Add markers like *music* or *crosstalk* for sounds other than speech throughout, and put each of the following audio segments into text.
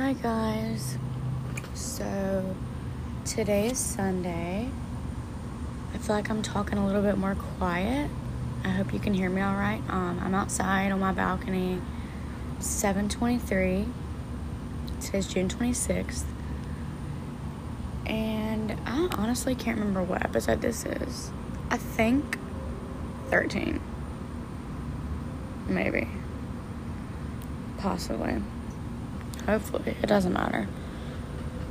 Hi, guys. So, today is Sunday. I feel like I'm talking a little bit more quiet. I hope you can hear me all right. Um, I'm outside on my balcony. 7:23. Today's June 26th, and I honestly can't remember what episode this is. I think 13, maybe, possibly. Hopefully, it doesn't matter.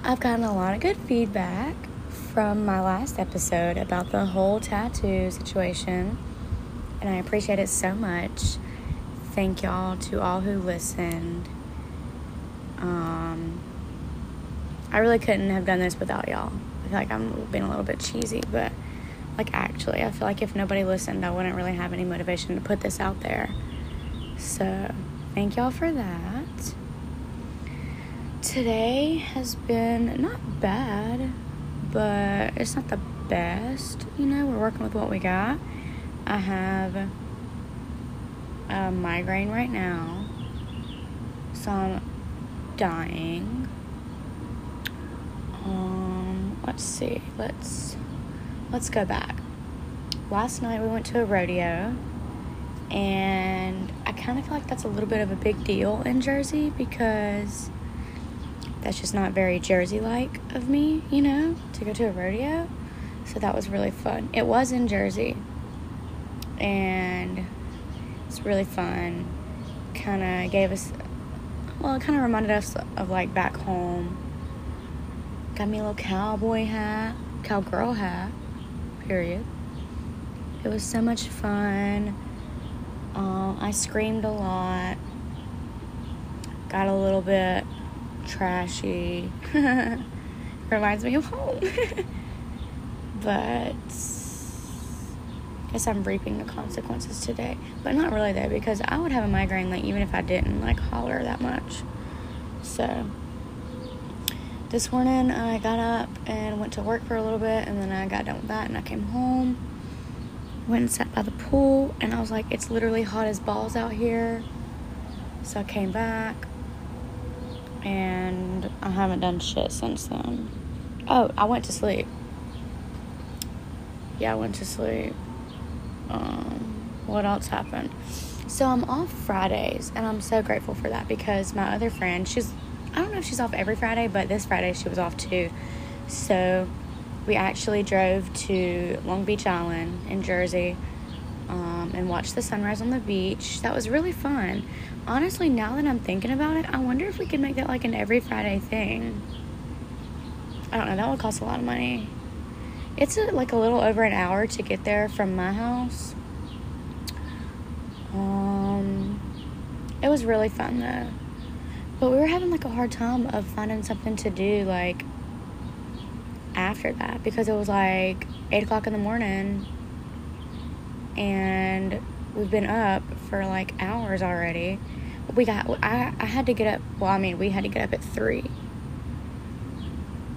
I've gotten a lot of good feedback from my last episode about the whole tattoo situation, and I appreciate it so much. Thank y'all to all who listened. Um, I really couldn't have done this without y'all. I feel like I'm being a little bit cheesy, but like actually, I feel like if nobody listened, I wouldn't really have any motivation to put this out there. So, thank y'all for that. Today has been not bad, but it's not the best. You know, we're working with what we got. I have a migraine right now, so I'm dying. Um, let's see. Let's let's go back. Last night we went to a rodeo, and I kind of feel like that's a little bit of a big deal in Jersey because that's just not very Jersey like of me, you know, to go to a rodeo. So that was really fun. It was in Jersey, and it's really fun. Kind of gave us, well, it kind of reminded us of like back home. Got me a little cowboy hat, cowgirl hat, period. It was so much fun. Uh, I screamed a lot. Got a little bit trashy. *laughs* Reminds me of home. *laughs* but I guess I'm reaping the consequences today. But not really though, because I would have a migraine like even if I didn't like holler that much. So this morning I got up and went to work for a little bit and then I got done with that and I came home. Went and sat by the pool and I was like, it's literally hot as balls out here. So I came back and I haven't done shit since then. Oh, I went to sleep. Yeah, I went to sleep. Um, what else happened? So I'm off Fridays, and I'm so grateful for that because my other friend, she's, I don't know if she's off every Friday, but this Friday she was off too. So we actually drove to Long Beach Island in Jersey um, and watched the sunrise on the beach. That was really fun. Honestly, now that I'm thinking about it, I wonder if we could make that like an every Friday thing. I don't know, that would cost a lot of money. It's a, like a little over an hour to get there from my house. Um, it was really fun though. But we were having like a hard time of finding something to do like after that because it was like 8 o'clock in the morning and we've been up for like hours already. We got I I had to get up. Well, I mean, we had to get up at 3.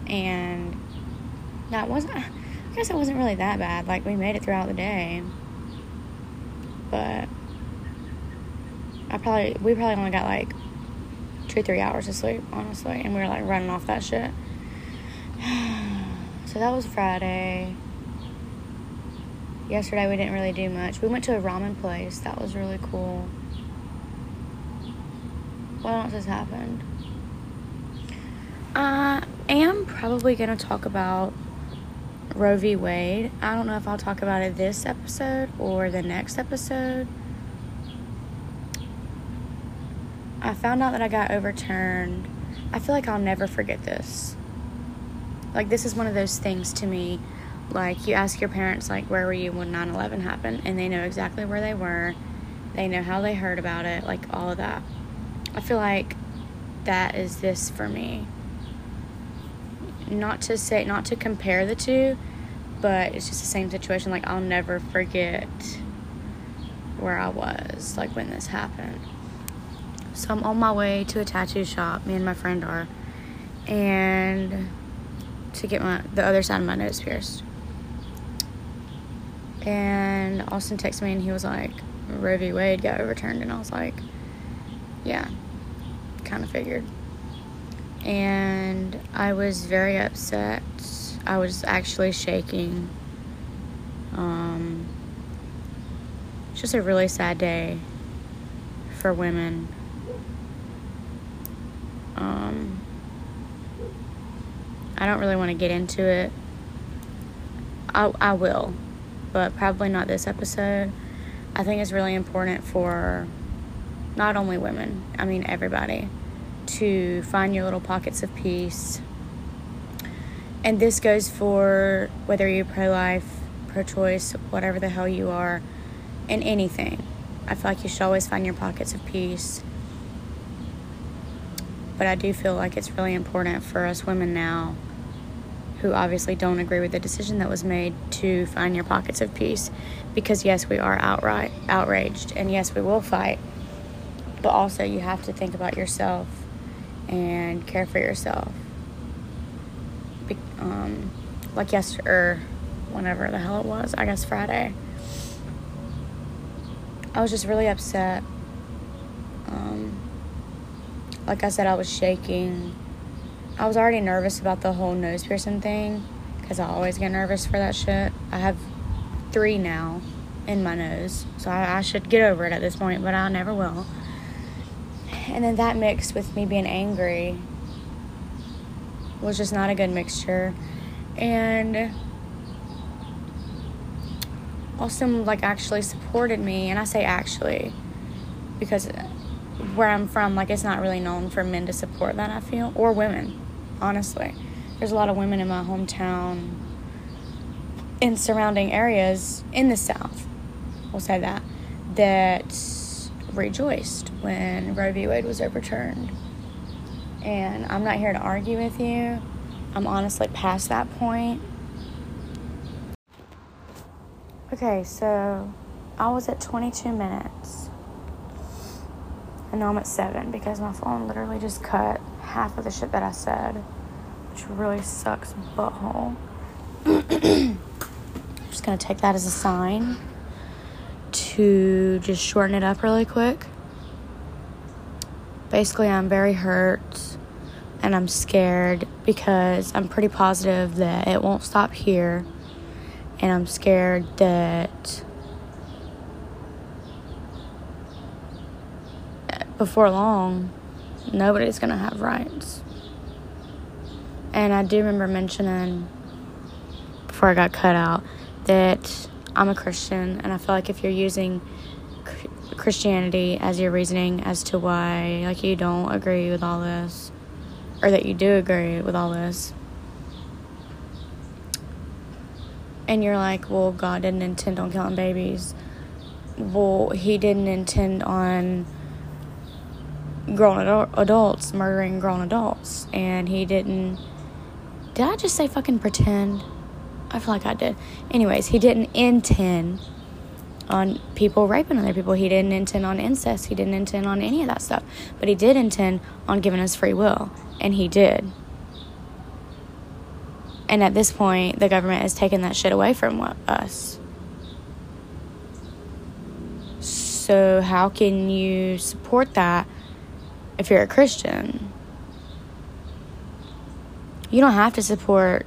And that wasn't I guess it wasn't really that bad. Like we made it throughout the day. But I probably we probably only got like 2 3 hours of sleep, honestly, and we were like running off that shit. *sighs* so that was Friday yesterday we didn't really do much. We went to a ramen place. That was really cool. What else has happened? I am probably going to talk about Roe v. Wade. I don't know if I'll talk about it this episode or the next episode. I found out that I got overturned. I feel like I'll never forget this. Like, this is one of those things to me like you ask your parents like where were you when 9-11 happened? And they know exactly where they were. They know how they heard about it like all of that. I feel like that is this for me. Not to say not to compare the two but it's just the same situation. Like i'll never forget where i was like when this happened. So i'm on my way to a tattoo shop me and my friend are and to get my the other side of my nose pierced and Austin texted me and he was like, Roe v. Wade got overturned. And I was like, yeah, kind of figured. and I was very upset. I was actually shaking. Um, just a really sad day for women. Um, I don't really want to get into it. I, I will, but probably not this episode. I think it's really important for not only women, I mean everybody, to find your little pockets of peace. And this goes for whether you're pro life, pro choice, whatever the hell you are, in anything. I feel like you should always find your pockets of peace. But I do feel like it's really important for us women now who obviously don't agree with the decision that was made to find your pockets of peace. Because, yes, we are outright outraged, and yes, we will fight. But also, you have to think about yourself and care for yourself. Be- um, like yesterday, or whenever the hell it was, I guess Friday. I was just really upset. Um, like I said, I was shaking. I was already nervous about the whole nose piercing thing because I always get nervous for that shit. I have three now in my nose, so I, I should get over it at this point, but I never will. And then that mixed with me being angry was just not a good mixture. And Austin like actually supported me, and I say actually because where I'm from, like it's not really known for men to support that. I feel or women, honestly. There's a lot of women in my hometown, in surrounding areas in the South. We'll say that that rejoiced when Roe v. Wade was overturned. And I'm not here to argue with you. I'm honestly past that point. Okay, so I was at 22 minutes. And I'm at 7 because my phone literally just cut half of the shit that I said, which really sucks butthole. I'm *clears throat* just gonna take that as a sign to just shorten it up really quick. Basically, I'm very hurt and I'm scared because I'm pretty positive that it won't stop here and I'm scared that before long, nobody's gonna have rights. And I do remember mentioning before I got cut out that I'm a Christian, and I feel like if you're using Christianity as your reasoning as to why, like, you don't agree with all this, or that you do agree with all this, and you're like, well, God didn't intend on killing babies. Well, He didn't intend on grown adult, adults murdering grown adults, and He didn't. Did I just say fucking pretend? I feel like I did. Anyways, He didn't intend on people raping other people. He didn't intend on incest. He didn't intend on any of that stuff. But He did intend on giving us free will, and He did. And at this point, the government has taken that shit away from us. So, how can you support that if you're a Christian? You don't have to support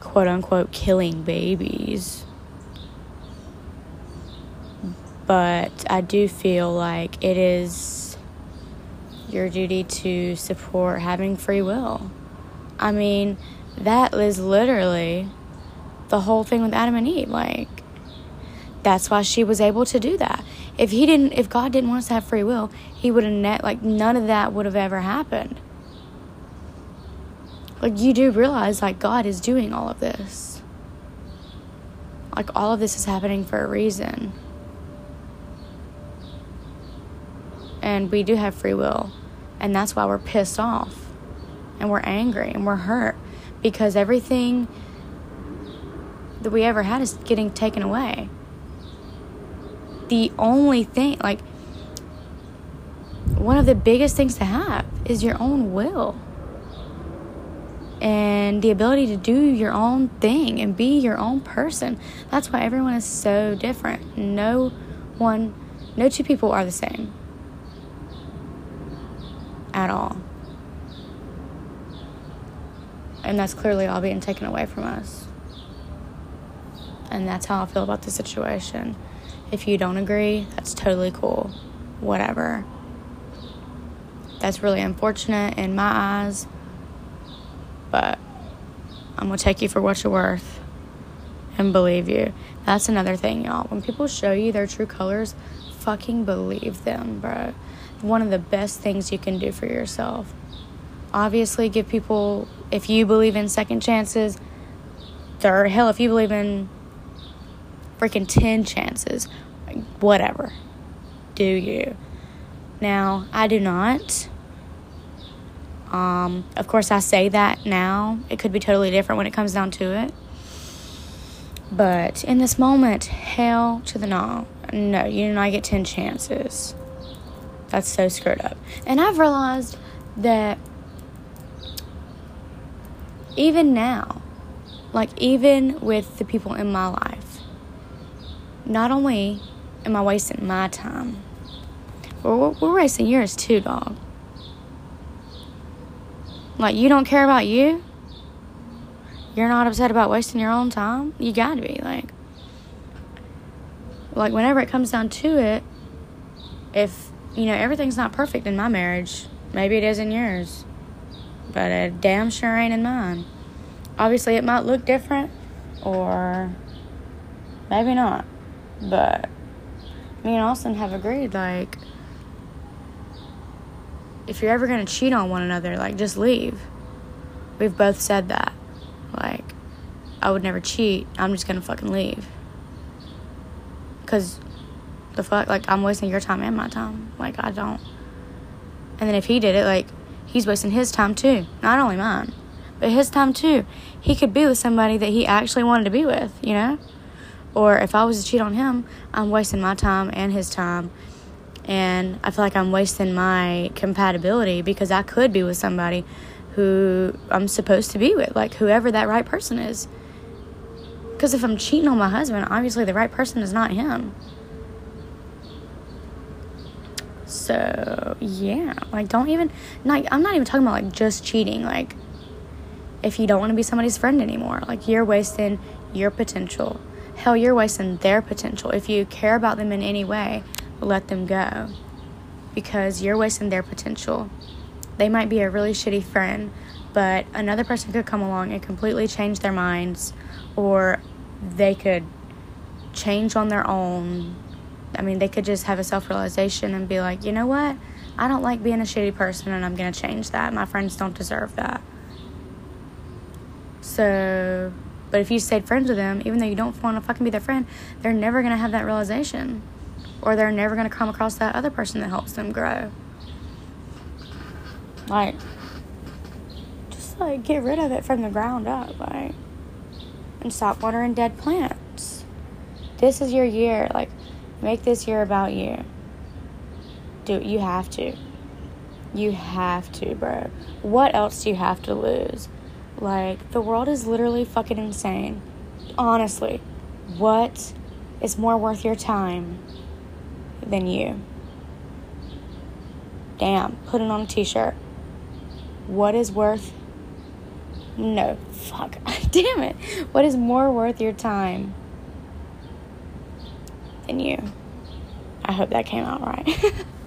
quote unquote killing babies. But I do feel like it is your duty to support having free will. I mean, that is literally the whole thing with Adam and Eve. Like, that's why she was able to do that. If he didn't, if God didn't want us to have free will, he would have net like none of that would have ever happened. Like you do realize, like God is doing all of this. Like all of this is happening for a reason. And we do have free will. And that's why we're pissed off. And we're angry and we're hurt because everything that we ever had is getting taken away. The only thing, like, one of the biggest things to have is your own will and the ability to do your own thing and be your own person. That's why everyone is so different. No one, no two people are the same at all. And that's clearly all being taken away from us. And that's how I feel about the situation. If you don't agree, that's totally cool. Whatever. That's really unfortunate in my eyes. But I'm going to take you for what you're worth and believe you. That's another thing, y'all. When people show you their true colors, fucking believe them, bro. One of the best things you can do for yourself. Obviously, give people, if you believe in second chances, or hell, if you believe in freaking 10 chances, whatever. Do you? Now, I do not. Um, of course, I say that now. It could be totally different when it comes down to it. But in this moment, hell to the no. No, you do not get 10 chances. That's so screwed up. And I've realized that even now, like even with the people in my life, not only am I wasting my time, we're, we're wasting yours too, dog. Like, you don't care about you? You're not upset about wasting your own time? You gotta be. Like, like whenever it comes down to it, if, you know, everything's not perfect in my marriage, maybe it is in yours, but it damn sure ain't in mine. Obviously, it might look different, or maybe not, but me and Austin have agreed, like, if you're ever going to cheat on one another, like just leave. We've both said that. Like, I would never cheat. I'm just going to fucking leave. Because the fuck, like, I'm wasting your time and my time. Like, I don't. And then if he did it, like, he's wasting his time too. Not only mine, but his time too. He could be with somebody that he actually wanted to be with, you know? Or if I was to cheat on him, I'm wasting my time and his time and I feel like I'm wasting my compatibility because I could be with somebody who I'm supposed to be with, like whoever that right person is. Because if I'm cheating on my husband, obviously the right person is not him. So, yeah, like don't even like I'm not even talking about like just cheating, like if you don't want to be somebody's friend anymore, like you're wasting your potential. Hell, you're wasting their potential. If you care about them in any way, let them go because you're wasting their potential. They might be a really shitty friend, but another person could come along and completely change their minds, or they could change on their own. I mean, they could just have a self realization and be like, you know what? I don't like being a shitty person and I'm going to change that. My friends don't deserve that. So, but if you stayed friends with them, even though you don't want to fucking be their friend, they're never going to have that realization or they're never going to come across that other person that helps them grow. Like, just like get rid of it from the ground up, like, and stop watering dead plants. This is your year. Like, make this year about you. Do. You have to. You have to, bro. What else do you have to lose? Like, the world is literally fucking insane. Honestly, what is more worth your time than you. Damn, put it on a t shirt. What is worth. No, fuck. *laughs* Damn it. What is more worth your time than you? I hope that came out right. *laughs*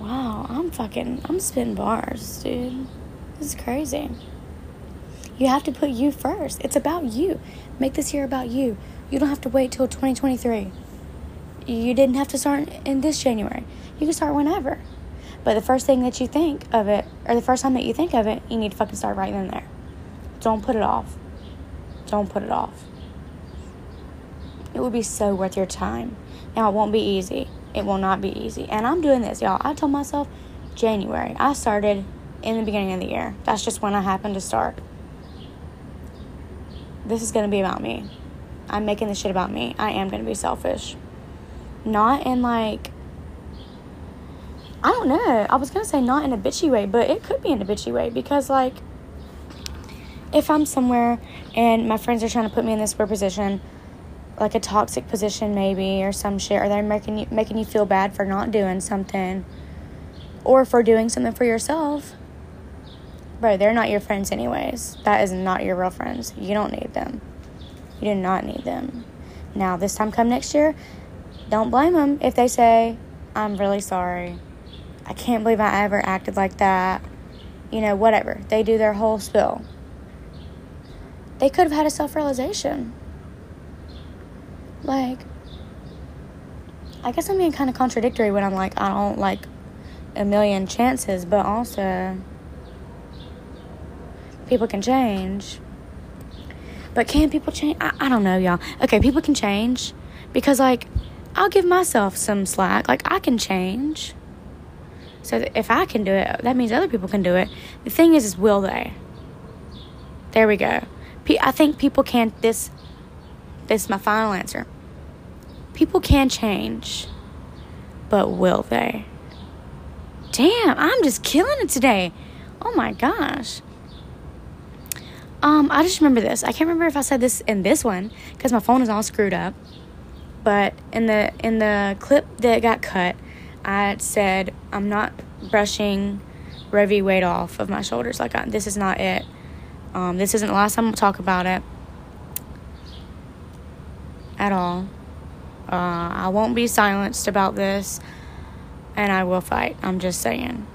wow, I'm fucking. I'm spinning bars, dude. This is crazy. You have to put you first. It's about you. Make this year about you. You don't have to wait till 2023. You didn't have to start in this January. You can start whenever. But the first thing that you think of it, or the first time that you think of it, you need to fucking start right then and there. Don't put it off. Don't put it off. It will be so worth your time. Now, it won't be easy. It will not be easy. And I'm doing this, y'all. I told myself January. I started in the beginning of the year. That's just when I happened to start. This is going to be about me. I'm making this shit about me. I am going to be selfish. Not in like, I don't know. I was going to say not in a bitchy way, but it could be in a bitchy way because, like, if I'm somewhere and my friends are trying to put me in this weird position, like a toxic position maybe or some shit, or they're making you making you feel bad for not doing something or for doing something for yourself, bro, they're not your friends anyways. That is not your real friends. You don't need them. You do not need them. Now, this time come next year, don't blame them if they say, I'm really sorry. I can't believe I ever acted like that. You know, whatever. They do their whole spill. They could have had a self realization. Like, I guess I'm being kind of contradictory when I'm like, I don't like a million chances, but also people can change. But can people change? I, I don't know, y'all. Okay, people can change because, like, I'll give myself some slack. Like, I can change. So if I can do it, that means other people can do it. The thing is, is will they? There we go. I think people can. This, this is my final answer. People can change, but will they? Damn, I'm just killing it today. Oh my gosh. Um, I just remember this. I can't remember if I said this in this one because my phone is all screwed up. But in the in the clip that got cut, I said I'm not brushing Roe v. Wade off of my shoulders. Like I, this is not it. Um, this isn't the last time I'll talk about it at all. Uh, I won't be silenced about this, and I will fight. I'm just saying,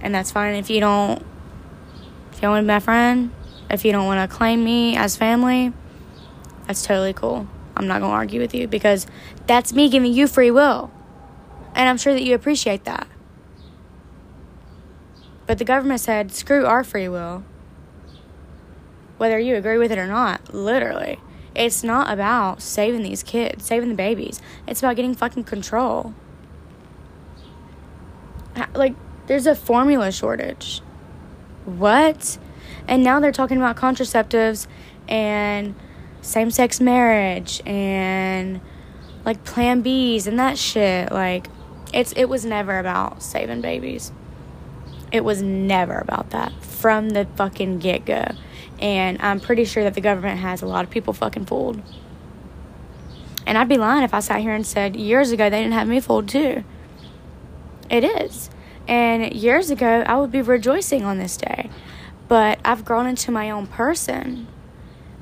and that's fine if you don't. If you want to be my friend, if you don't want to claim me as family, that's totally cool. I'm not to argue with you because that's me giving you free will. And I'm sure that you appreciate that. But the government said, screw our free will. Whether you agree with it or not, literally. It's not about saving these kids, saving the babies. It's about getting fucking control. Like, there's a formula shortage. What? And now they're talking about contraceptives and same sex marriage and like plan Bs and that shit. Like it's it was never about saving babies. It was never about that from the fucking get go. And I'm pretty sure that the government has a lot of people fucking fooled. And I'd be lying if I sat here and said years ago they didn't have me fooled too. It is. And years ago I would be rejoicing on this day. But I've grown into my own person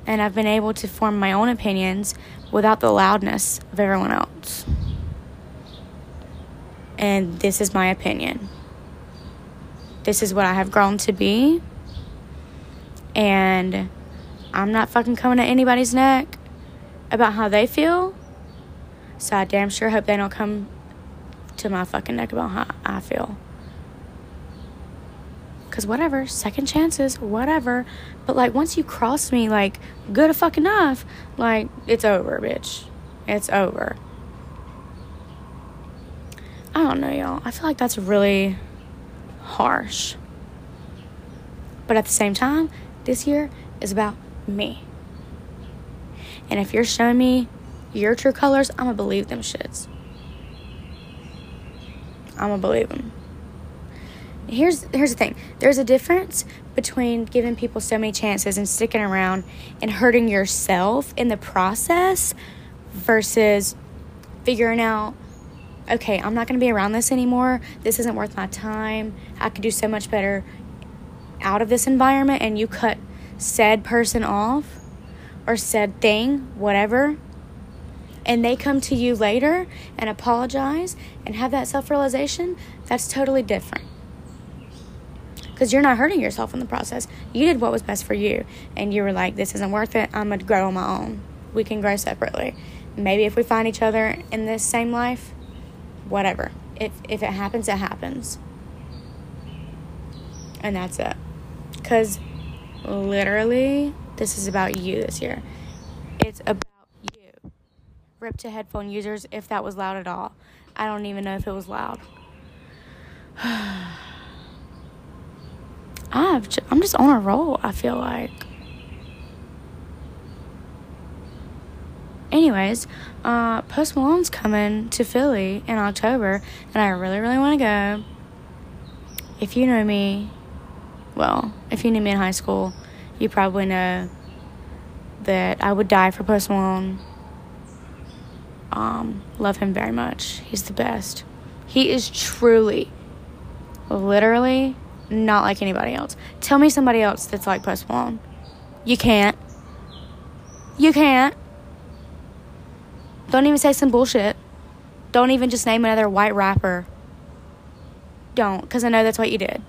and I've been able to form my own opinions without the loudness of everyone else. And this is my opinion. This is what I have grown to be. And I'm not fucking coming at anybody's neck about how they feel. So I damn sure hope they don't come to my fucking neck about how I feel. Because whatever, second chances, whatever. But like once you cross me, like good fuck enough, like it's over, bitch. It's over. I don't know, y'all. I feel like that's really harsh. But at the same time, this year is about me. And if you're showing me your true colors, I'm gonna believe them shits. I'm gonna believe them here's here's the thing. There's a difference between giving people so many chances and sticking around and hurting yourself in the process versus figuring out okay, I'm not going to be around this anymore. This isn't worth my time. I could do so much better out of this environment and you cut said person off or said thing, whatever. And they come to you later and apologize and have that self realization, that's totally different because you're not hurting yourself in the process. You did what was best for you, and you were like, "This isn't worth it. I'm gonna grow on my own. We can grow separately. Maybe if we find each other in this same life, whatever. If if it happens, it happens, and that's it. Because literally, this is about you this year. It's about you. Rip to headphone users if that was loud at all. I don't even know if it was loud. *sighs* I've j- I'm just on a roll, I feel like. Anyways, uh, Post Malone's coming to Philly in October, and I really, really want to go. If you know me, well, if you knew me in high school, you probably know that I would die for Post Malone. Um, love him very much. He's the best. He is truly, literally not like anybody else. Tell me somebody else that's like Post Malone. You can't. You can't. Don't even say some bullshit. Don't even just name another white rapper. Don't, because I know that's what you did.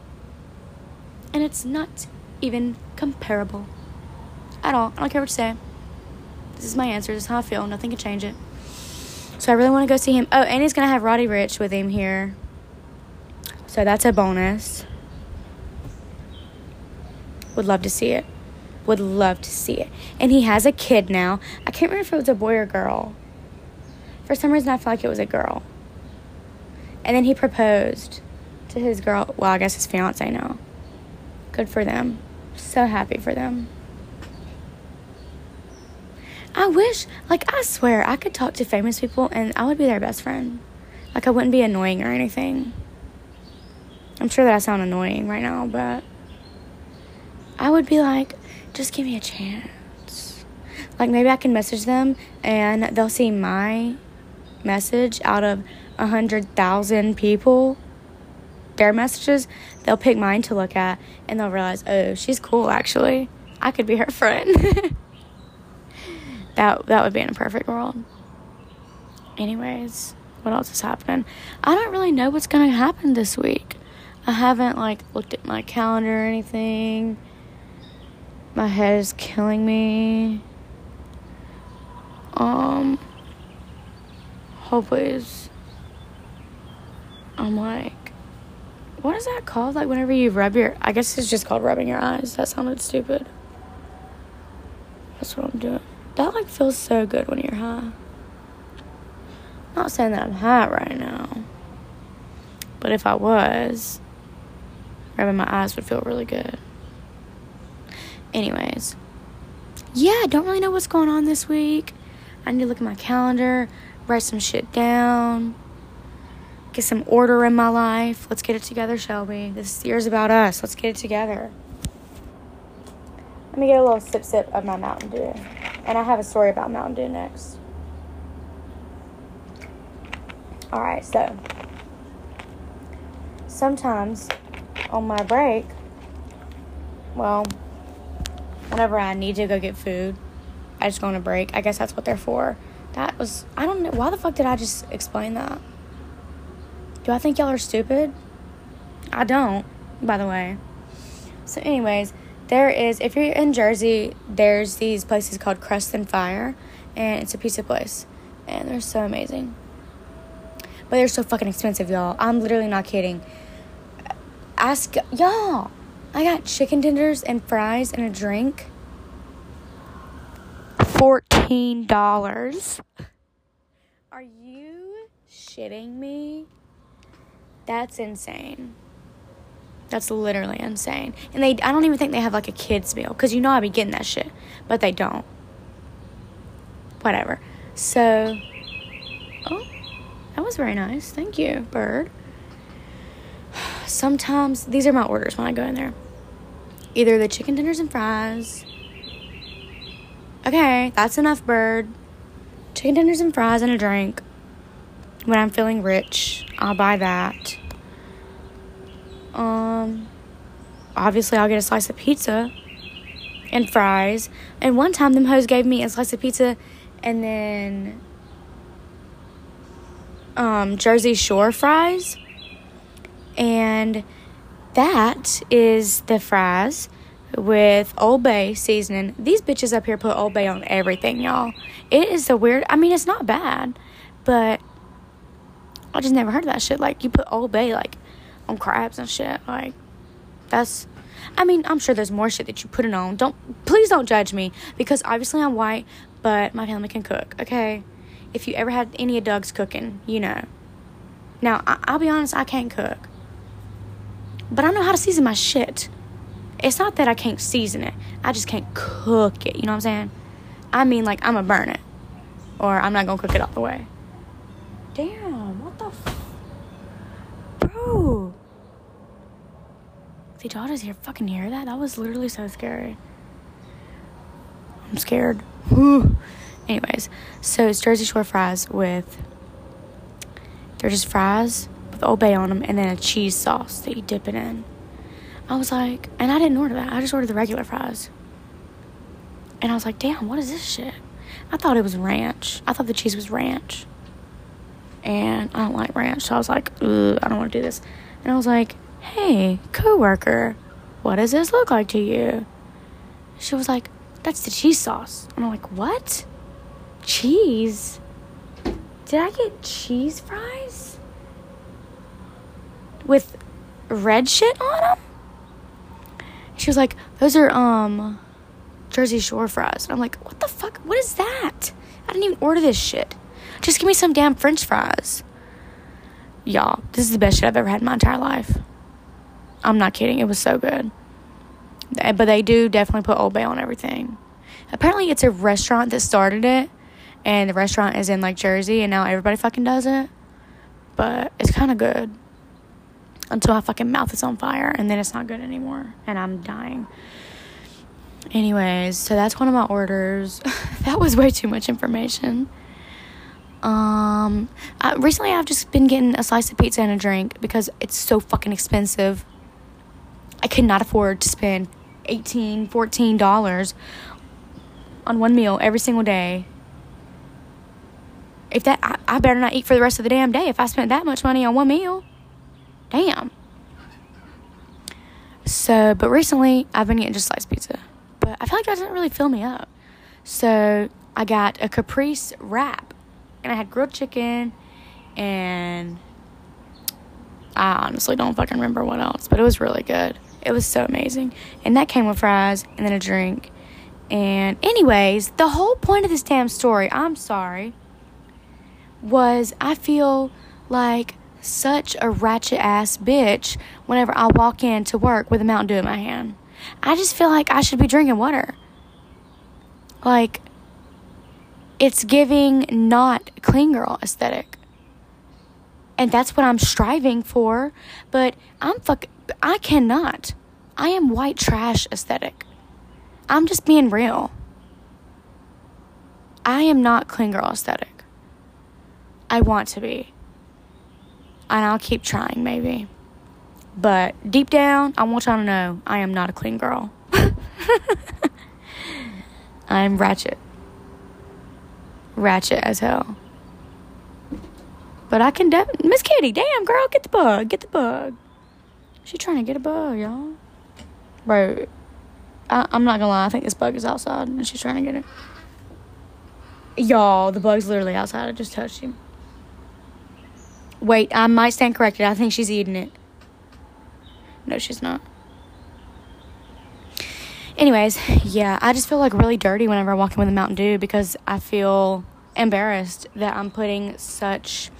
And it's not even comparable at all. I don't care what you say. This is my answer. This is how I feel. Nothing can change it. So I really want to go see him. Oh, and he's to have Roddy Ricch with him here. So that's a bonus. Would love to see it. Would love to see it. And he has a kid now. I can't remember if it was a boy or girl. For some reason, I feel like it was a girl. And then he proposed to his girl. Well, I guess his fiance now. Good for them. So happy for them. I wish, like, I swear, I could talk to famous people and I would be their best friend. Like, I wouldn't be annoying or anything. I'm sure that I sound annoying right now, but I would be like, just give me a chance. Like, maybe I can message them and they'll see my message out of a hundred thousand people. Their messages, they'll pick mine to look at and they'll realize, oh, she's cool actually. I could be her friend. *laughs* that that would be in a perfect world. Anyways, what else is happening? I don't really know what's gonna happen this week. I haven't like looked at my calendar or anything. My head is killing me. Um hopefully I'm like what is that called? Like whenever you rub your I guess it's just called rubbing your eyes. That sounded stupid. That's what I'm doing. That like feels so good when you're high. Not saying that I'm high right now. But if I was, rubbing my eyes would feel really good. Anyways. Yeah, I don't really know what's going on this week. I need to look at my calendar, write some shit down, get some order in my life. Let's get it together, we? This year's about us. Let's get it together. Let me get a little sip sip of my Mountain Dew. And I have a story about Mountain Dew next. Alright, so sometimes on my break, well, whenever I need to go get food, I just go on a break. I guess that's what they're for. That was, I don't know, why the fuck did I just explain that? Do I think y'all are stupid? I don't, by the way. So, anyways, there is, if you're in Jersey, there's these places called Crust and Fire, and it's a pizza place, and they're so amazing. But they're so fucking expensive, y'all. I'm literally not kidding. Ask y'all. I got chicken tenders and fries and a drink. Fourteen dollars. Are you shitting me? That's insane. That's literally insane. And they I don't even think they have like a kids meal cuz you know I'd be getting that shit, but they don't. Whatever. So Oh, that was very nice. Thank you, bird. *sighs* Sometimes these are my orders when I go in there. Either the chicken tenders and fries. Okay, that's enough, bird. Chicken tenders and fries and a drink. When I'm feeling rich, I'll buy that. Um, obviously, I'll get a slice of pizza and fries. And one time, them hoes gave me a slice of pizza and then um, Jersey Shore fries. And that is the fries with Old Bay seasoning. These bitches up here put Old Bay on everything, y'all. It is a weird, I mean, it's not bad, but I just never heard of that shit. Like, you put Old Bay, like, on crabs and shit. Like, that's. I mean, I'm sure there's more shit that you put it on. Don't please don't judge me because obviously I'm white, but my family can cook. Okay, if you ever had any of Doug's cooking, you know. Now I, I'll be honest, I can't cook, but I know how to season my shit. It's not that I can't season it; I just can't cook it. You know what I'm saying? I mean, like I'm gonna burn it, or I'm not gonna cook it all the way. Damn, what the. F- Bro. Did y'all just hear fucking hear that? That was literally so scary. I'm scared. *sighs* Anyways, so it's Jersey Shore fries with they're just fries with Old Bay on them and then a cheese sauce that you dip it in. I was like, and I didn't order that. I just ordered the regular fries. And I was like, damn, what is this shit? I thought it was ranch. I thought the cheese was ranch. And I don't like ranch. So I was like, Ugh, I don't want to do this. And I was like, hey, coworker, what does this look like to you? She was like, that's the cheese sauce. And I'm like, what? Cheese? Did I get cheese fries? With red shit on them? She was like, those are, um, Jersey Shore fries. And I'm like, what the fuck? What is that? I didn't even order this shit. Just give me some damn french fries. Y'all, this is the best shit I've ever had in my entire life. I'm not kidding. It was so good. But they do definitely put Old Bay on everything. Apparently, it's a restaurant that started it, and the restaurant is in like Jersey, and now everybody fucking does it. But it's kind of good until my fucking mouth is on fire, and then it's not good anymore, and I'm dying. Anyways, so that's one of my orders. *laughs* that was way too much information. Um, I, recently I've just been getting a slice of pizza and a drink because it's so fucking expensive. I could not afford to spend 18 14 dollars on one meal every single day. If that, I, I better not eat for the rest of the damn day if I spent that much money on one meal. Damn. So, but recently I've been getting just sliced pizza but I feel like that doesn't really fill me up. So I got a caprese wrap, and I had grilled chicken, and I honestly don't fucking remember what else, but it was really good. It was so amazing, and that came with fries and then a drink. And anyways, the whole point of this damn story, I'm sorry, was I feel like such a ratchet ass bitch whenever I walk in to work with a Mountain Dew in my hand. I just feel like I should be drinking water. Like, it's giving not clean girl aesthetic. And that's what I'm striving for. But I'm fuck. I cannot. I am white trash aesthetic. I'm just being real. I am not clean girl aesthetic. I want to be. And I'll keep trying, maybe. But deep down, I want y'all to know I am not a clean girl. *laughs* I'm ratchet. Ratchet as hell. But I can def- Miss Kitty, damn girl, get the bug, get the bug. She trying to get a bug, y'all. Bro, I- I'm not gonna lie, I think this bug is outside and she's trying to get it. Y'all, the bug's literally outside. I just touched him. Wait, I might stand corrected. I think she's eating it. No, she's not. Anyways, yeah, I just feel like really dirty whenever I walk in with a Mountain Dew because I feel embarrassed that I'm putting such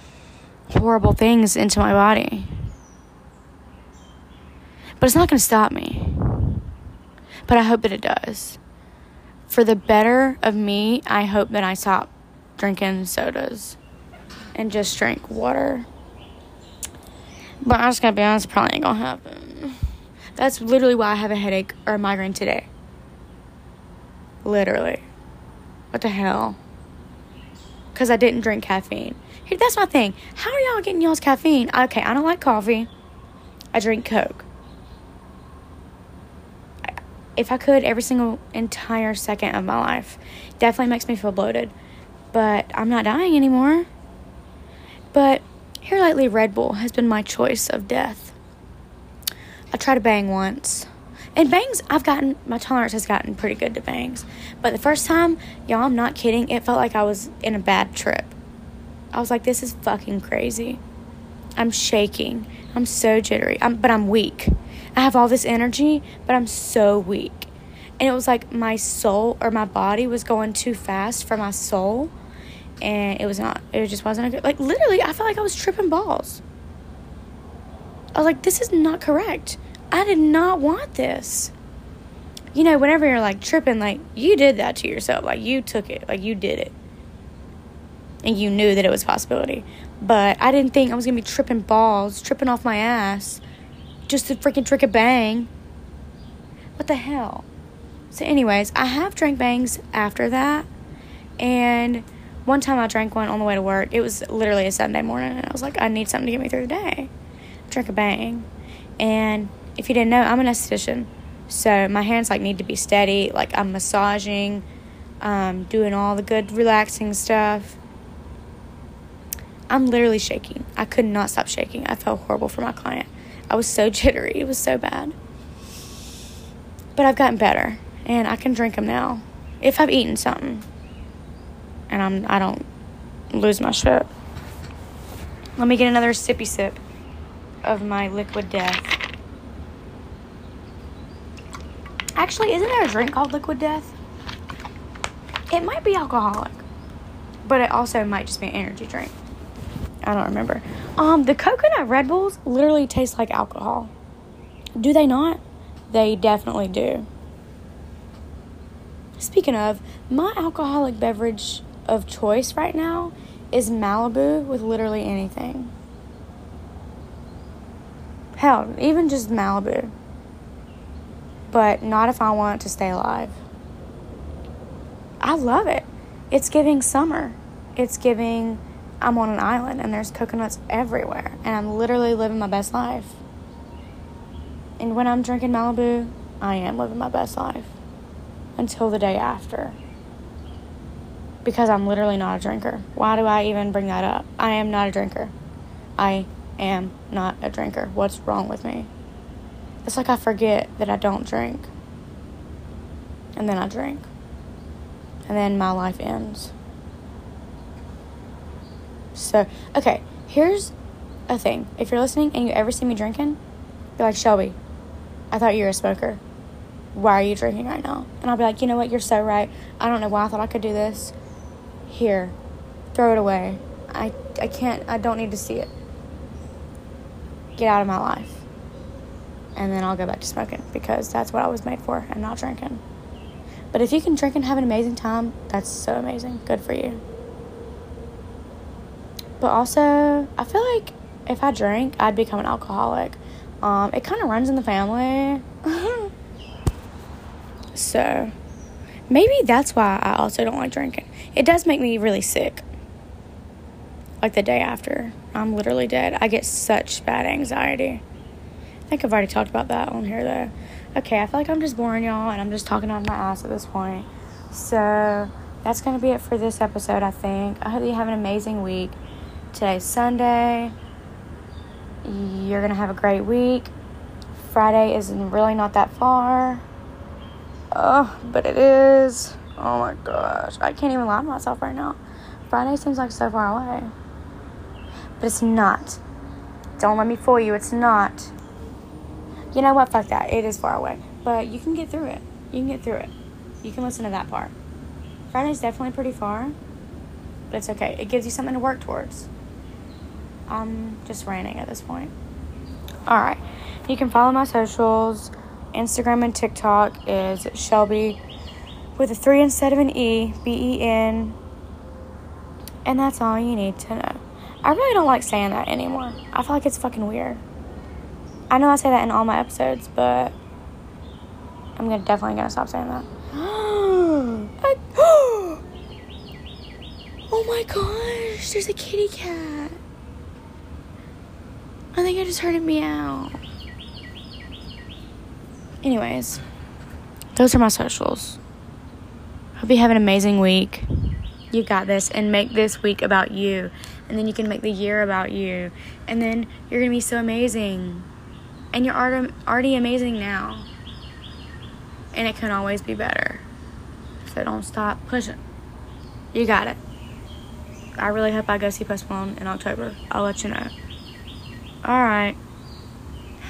horrible things into my body. But it's not going to stop me. But I hope that it does. For the better of me, I hope that I stop drinking sodas and just drink water. But I'm just gotta be honest, probably ain't gonna happen. That's literally why I have a headache or a migraine today. Literally. What the hell? Because I didn't drink caffeine. Here, that's my thing. How are y'all getting y'all's caffeine? Okay, I don't like coffee. I drink Coke. If I could, every single entire second of my life. Definitely makes me feel bloated. But I'm not dying anymore. But here lately, Red Bull has been my choice of death. I tried to bang once. And bangs, I've gotten, my tolerance has gotten pretty good to bangs. But the first time, y'all, I'm not kidding, it felt like I was in a bad trip. I was like, this is fucking crazy. I'm shaking. I'm so jittery. I'm, but I'm weak. I have all this energy, but I'm so weak. And it was like my soul or my body was going too fast for my soul and it was not it just wasn't a good like literally i felt like i was tripping balls i was like this is not correct i did not want this. You know whenever you're like tripping like you did that to yourself. Like you took it. Like you did it. And you knew that it was a possibility. But i didn't think i was gonna be tripping balls tripping off my ass just to freaking trick a bang. What the hell? So anyways i have drank bangs after that. And one time I drank one on the way to work. It was literally a Sunday morning, and I was like, I need something to get me through the day. Drink a bang. And if you didn't know, I'm an esthetician. So my hands like need to be steady. Like I'm massaging, um, doing all the good relaxing stuff. I'm literally shaking. I could not stop shaking. I felt horrible for my client. I was so *laughs* jittery. It was so bad. But I've gotten better, and I can drink them now if I've eaten something, and I'm I don't lose my shit. Let me get another sippy sip of my liquid death. Actually, isn't there a drink called liquid death? It might be alcoholic, but it also might just be an energy drink. I don't remember. Um, the coconut Red Bulls literally taste like alcohol. Do they not? They definitely do. Speaking of, my alcoholic beverage of choice right now is Malibu with literally anything. Hell, even just Malibu. But not if I want to stay alive. I love it. It's giving summer. It's giving I'm on an island and there's coconuts everywhere and I'm literally living my best life. And when I'm drinking Malibu, I am living my best life until the day after. Because I'm literally not a drinker. Why do I even bring that up? I am not a drinker. I am not a drinker. What's wrong with me? It's like I forget that I don't drink. And then I drink. And then my life ends. So, okay, here's a thing. If you're listening and you ever see me drinking, you're like, Shelby, I thought you were a smoker. Why are you drinking right now? And I'll be like, you know what? You're so right. I don't know why I thought I could do this. Here, throw it away. I, I can't, I don't need to see it. Get out of my life. And then I'll go back to smoking because that's what I was made for and not drinking. But if you can drink and have an amazing time, that's so amazing. Good for you. But also, I feel like if I drank, I'd become an alcoholic. Um, it kind of runs in the family. *laughs* so, maybe that's why I also don't like drinking. It does make me really sick. Like the day after, I'm literally dead. I get such bad anxiety. I think I've already talked about that on here though. Okay, I feel like I'm just boring y'all and I'm just talking out my ass at this point. So, that's going to be it for this episode, I think. I hope you have an amazing week. Today's Sunday. You're going to have a great week. Friday is really not that far. Oh, but it is. Oh my gosh. I can't even lie to myself right now. Friday seems like so far away. But it's not. Don't let me fool you. It's not. You know what? Fuck that. It is far away. But you can get through it. You can get through it. You can listen to that part. Friday's definitely pretty far. But it's okay. It gives you something to work towards. I'm just ranting at this point. Alright. You can follow my socials. Instagram and TikTok is Shelby with a 3 instead of an E, B E N. And that's all you need to know. I really don't like saying that anymore. I feel like it's fucking weird. I know I say that in all my episodes, but I'm gonna definitely gonna stop saying that. *gasps* I, *gasps* oh my gosh, there's a kitty cat. I think I just heard it meow. Anyways, those are my socials. Hope you have an amazing week. You got this, and make this week about you. And then you can make the year about you. And then you're going to be so amazing. And you're already amazing now. And it can always be better. So don't stop pushing. You got it. I really hope I go see Post Malone in October. I'll let you know. All right.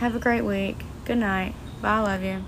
Have a great week. Good night. Bye. I love you.